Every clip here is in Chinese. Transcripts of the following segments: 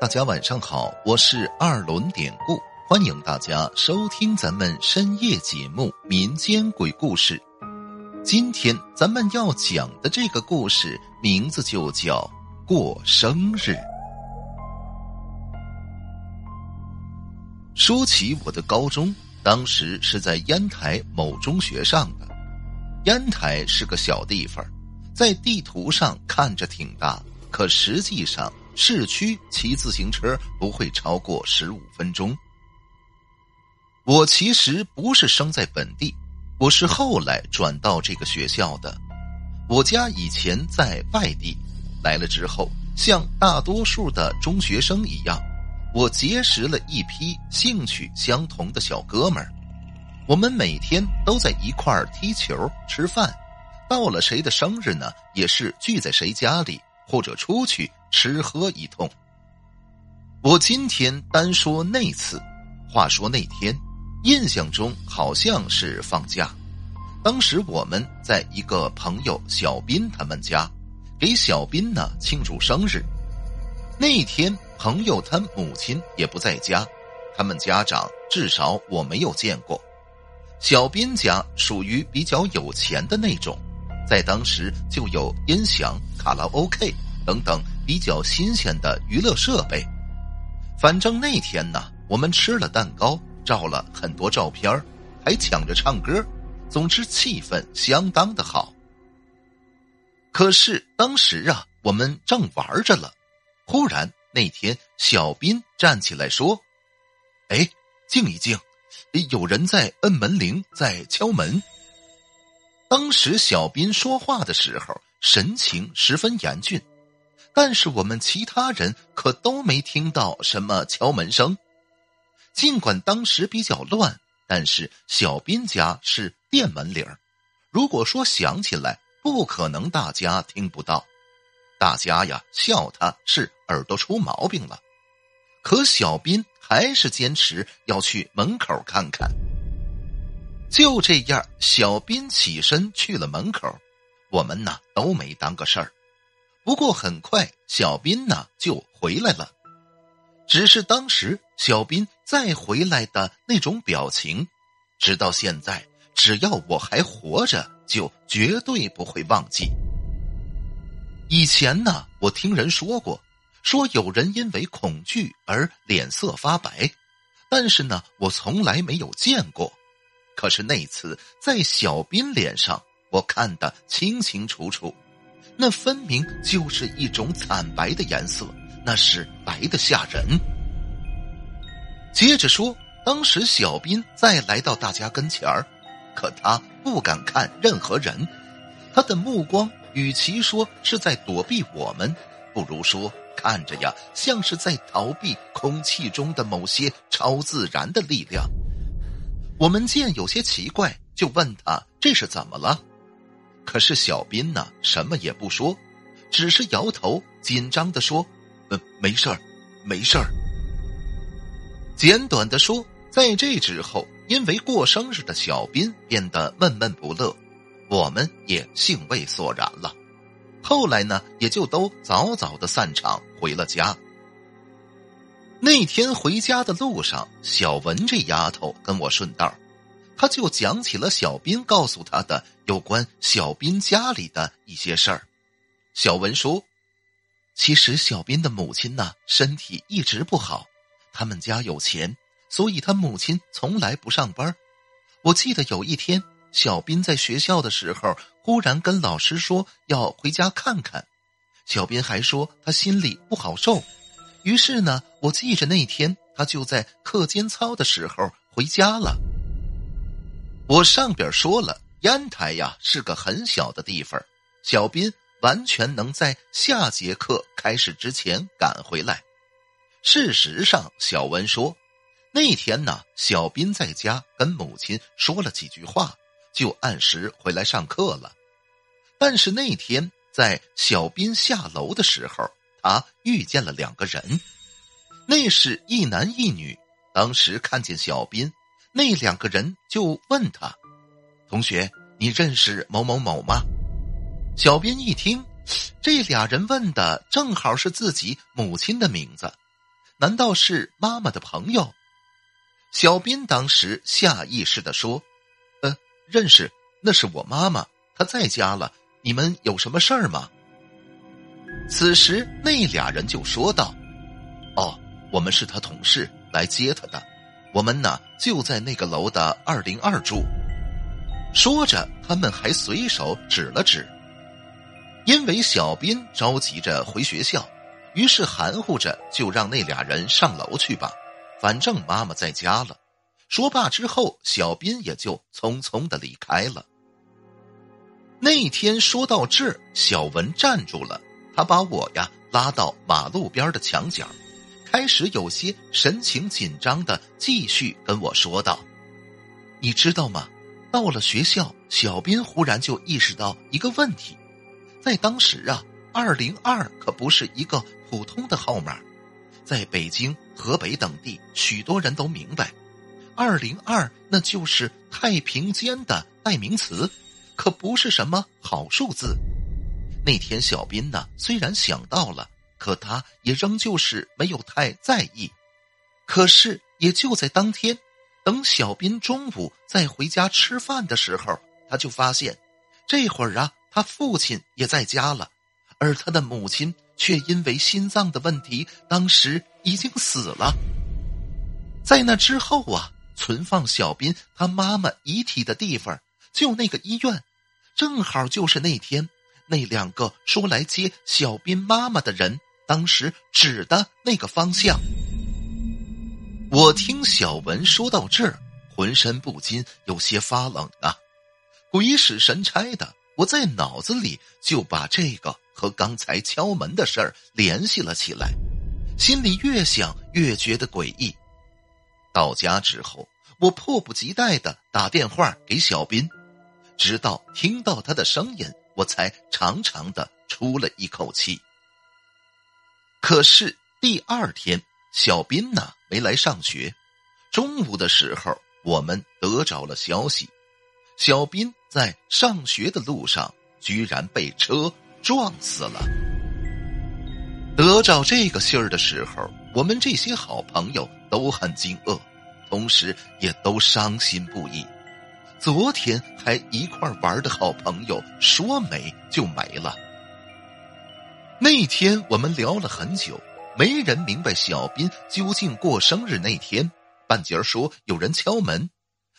大家晚上好，我是二轮典故，欢迎大家收听咱们深夜节目《民间鬼故事》。今天咱们要讲的这个故事名字就叫过生日。说起我的高中，当时是在烟台某中学上的。烟台是个小地方，在地图上看着挺大，可实际上。市区骑自行车不会超过十五分钟。我其实不是生在本地，我是后来转到这个学校的。我家以前在外地，来了之后，像大多数的中学生一样，我结识了一批兴趣相同的小哥们儿。我们每天都在一块儿踢球、吃饭，到了谁的生日呢，也是聚在谁家里。或者出去吃喝一通。我今天单说那次，话说那天，印象中好像是放假。当时我们在一个朋友小斌他们家，给小斌呢庆祝生日。那天朋友他母亲也不在家，他们家长至少我没有见过。小斌家属于比较有钱的那种。在当时就有音响、卡拉 OK 等等比较新鲜的娱乐设备。反正那天呢，我们吃了蛋糕，照了很多照片还抢着唱歌。总之气氛相当的好。可是当时啊，我们正玩着了，忽然那天小斌站起来说：“哎，静一静，有人在摁门铃，在敲门。”当时小斌说话的时候，神情十分严峻，但是我们其他人可都没听到什么敲门声。尽管当时比较乱，但是小斌家是电门铃如果说响起来，不可能大家听不到。大家呀笑他是耳朵出毛病了，可小斌还是坚持要去门口看看。就这样，小斌起身去了门口，我们呢都没当个事儿。不过很快，小斌呢就回来了。只是当时小斌再回来的那种表情，直到现在，只要我还活着，就绝对不会忘记。以前呢，我听人说过，说有人因为恐惧而脸色发白，但是呢，我从来没有见过。可是那次在小斌脸上，我看得清清楚楚，那分明就是一种惨白的颜色，那是白的吓人。接着说，当时小斌再来到大家跟前儿，可他不敢看任何人，他的目光与其说是在躲避我们，不如说看着呀，像是在逃避空气中的某些超自然的力量。我们见有些奇怪，就问他这是怎么了。可是小斌呢，什么也不说，只是摇头，紧张的说：“呃，没事儿，没事儿。”简短的说，在这之后，因为过生日的小斌变得闷闷不乐，我们也兴味索然了。后来呢，也就都早早的散场回了家。那天回家的路上，小文这丫头跟我顺道，他就讲起了小斌告诉他的有关小斌家里的一些事儿。小文说：“其实小斌的母亲呢，身体一直不好，他们家有钱，所以他母亲从来不上班。我记得有一天，小斌在学校的时候，忽然跟老师说要回家看看，小斌还说他心里不好受。”于是呢，我记着那天他就在课间操的时候回家了。我上边说了，烟台呀是个很小的地方，小斌完全能在下节课开始之前赶回来。事实上，小文说，那天呢，小斌在家跟母亲说了几句话，就按时回来上课了。但是那天在小斌下楼的时候。他遇见了两个人，那是一男一女。当时看见小斌，那两个人就问他：“同学，你认识某某某吗？”小编一听，这俩人问的正好是自己母亲的名字，难道是妈妈的朋友？小斌当时下意识的说：“呃，认识，那是我妈妈，她在家了。你们有什么事儿吗？”此时那俩人就说道：“哦，我们是他同事来接他的，我们呢就在那个楼的二零二住。”说着，他们还随手指了指。因为小斌着急着回学校，于是含糊着就让那俩人上楼去吧。反正妈妈在家了。说罢之后，小斌也就匆匆的离开了。那天说到这儿，小文站住了，他把我呀拉到马路边的墙角，开始有些神情紧张的继续跟我说道：“你知道吗？到了学校，小斌忽然就意识到一个问题，在当时啊，二零二可不是一个普通的号码。”在北京、河北等地，许多人都明白，二零二那就是太平间的代名词，可不是什么好数字。那天小斌呢，虽然想到了，可他也仍旧是没有太在意。可是也就在当天，等小斌中午再回家吃饭的时候，他就发现，这会儿啊，他父亲也在家了，而他的母亲。却因为心脏的问题，当时已经死了。在那之后啊，存放小斌他妈妈遗体的地方，就那个医院，正好就是那天那两个说来接小斌妈妈的人当时指的那个方向。我听小文说到这儿，浑身不禁有些发冷啊！鬼使神差的，我在脑子里就把这个。和刚才敲门的事儿联系了起来，心里越想越觉得诡异。到家之后，我迫不及待的打电话给小斌，直到听到他的声音，我才长长的出了一口气。可是第二天，小斌呢没来上学。中午的时候，我们得着了消息，小斌在上学的路上居然被车。撞死了。得着这个信儿的时候，我们这些好朋友都很惊愕，同时也都伤心不已。昨天还一块玩的好朋友，说没就没了。那天我们聊了很久，没人明白小斌究竟过生日那天，半截说有人敲门，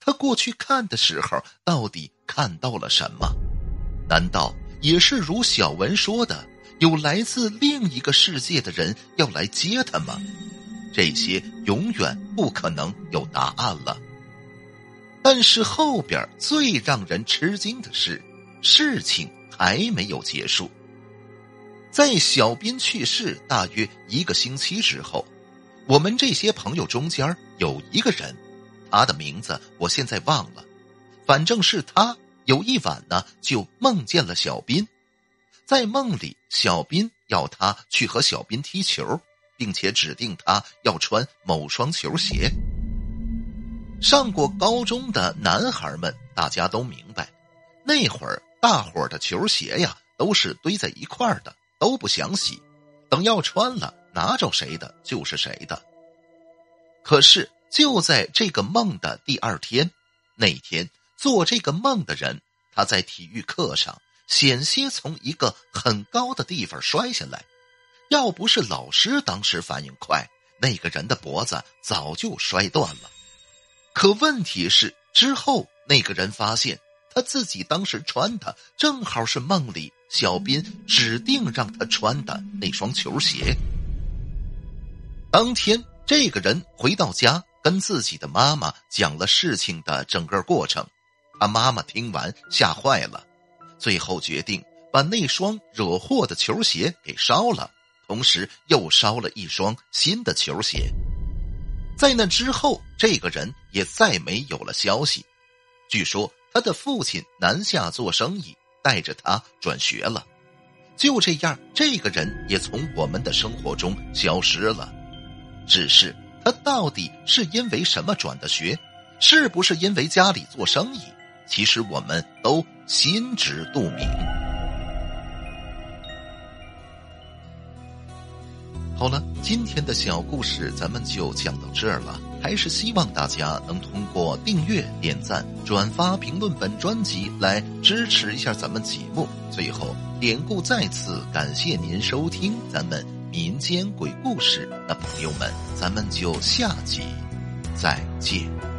他过去看的时候，到底看到了什么？难道？也是如小文说的，有来自另一个世界的人要来接他吗？这些永远不可能有答案了。但是后边最让人吃惊的是，事情还没有结束。在小斌去世大约一个星期之后，我们这些朋友中间有一个人，他的名字我现在忘了，反正是他。有一晚呢，就梦见了小斌，在梦里，小斌要他去和小斌踢球，并且指定他要穿某双球鞋。上过高中的男孩们，大家都明白，那会儿大伙儿的球鞋呀，都是堆在一块儿的，都不想洗，等要穿了，拿着谁的就是谁的。可是就在这个梦的第二天，那天。做这个梦的人，他在体育课上险些从一个很高的地方摔下来，要不是老师当时反应快，那个人的脖子早就摔断了。可问题是，之后那个人发现他自己当时穿的正好是梦里小斌指定让他穿的那双球鞋。当天，这个人回到家，跟自己的妈妈讲了事情的整个过程。他妈妈听完吓坏了，最后决定把那双惹祸的球鞋给烧了，同时又烧了一双新的球鞋。在那之后，这个人也再没有了消息。据说他的父亲南下做生意，带着他转学了。就这样，这个人也从我们的生活中消失了。只是他到底是因为什么转的学？是不是因为家里做生意？其实我们都心知肚明。好了，今天的小故事咱们就讲到这儿了。还是希望大家能通过订阅、点赞、转发、评论本专辑来支持一下咱们节目。最后，典故再次感谢您收听咱们民间鬼故事。那朋友们，咱们就下集再见。